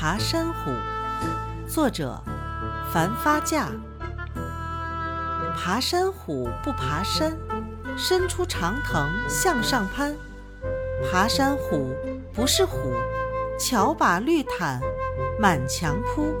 爬山虎，作者：樊发稼。爬山虎不爬山，伸出长藤向上攀。爬山虎不是虎，巧把绿毯满墙铺。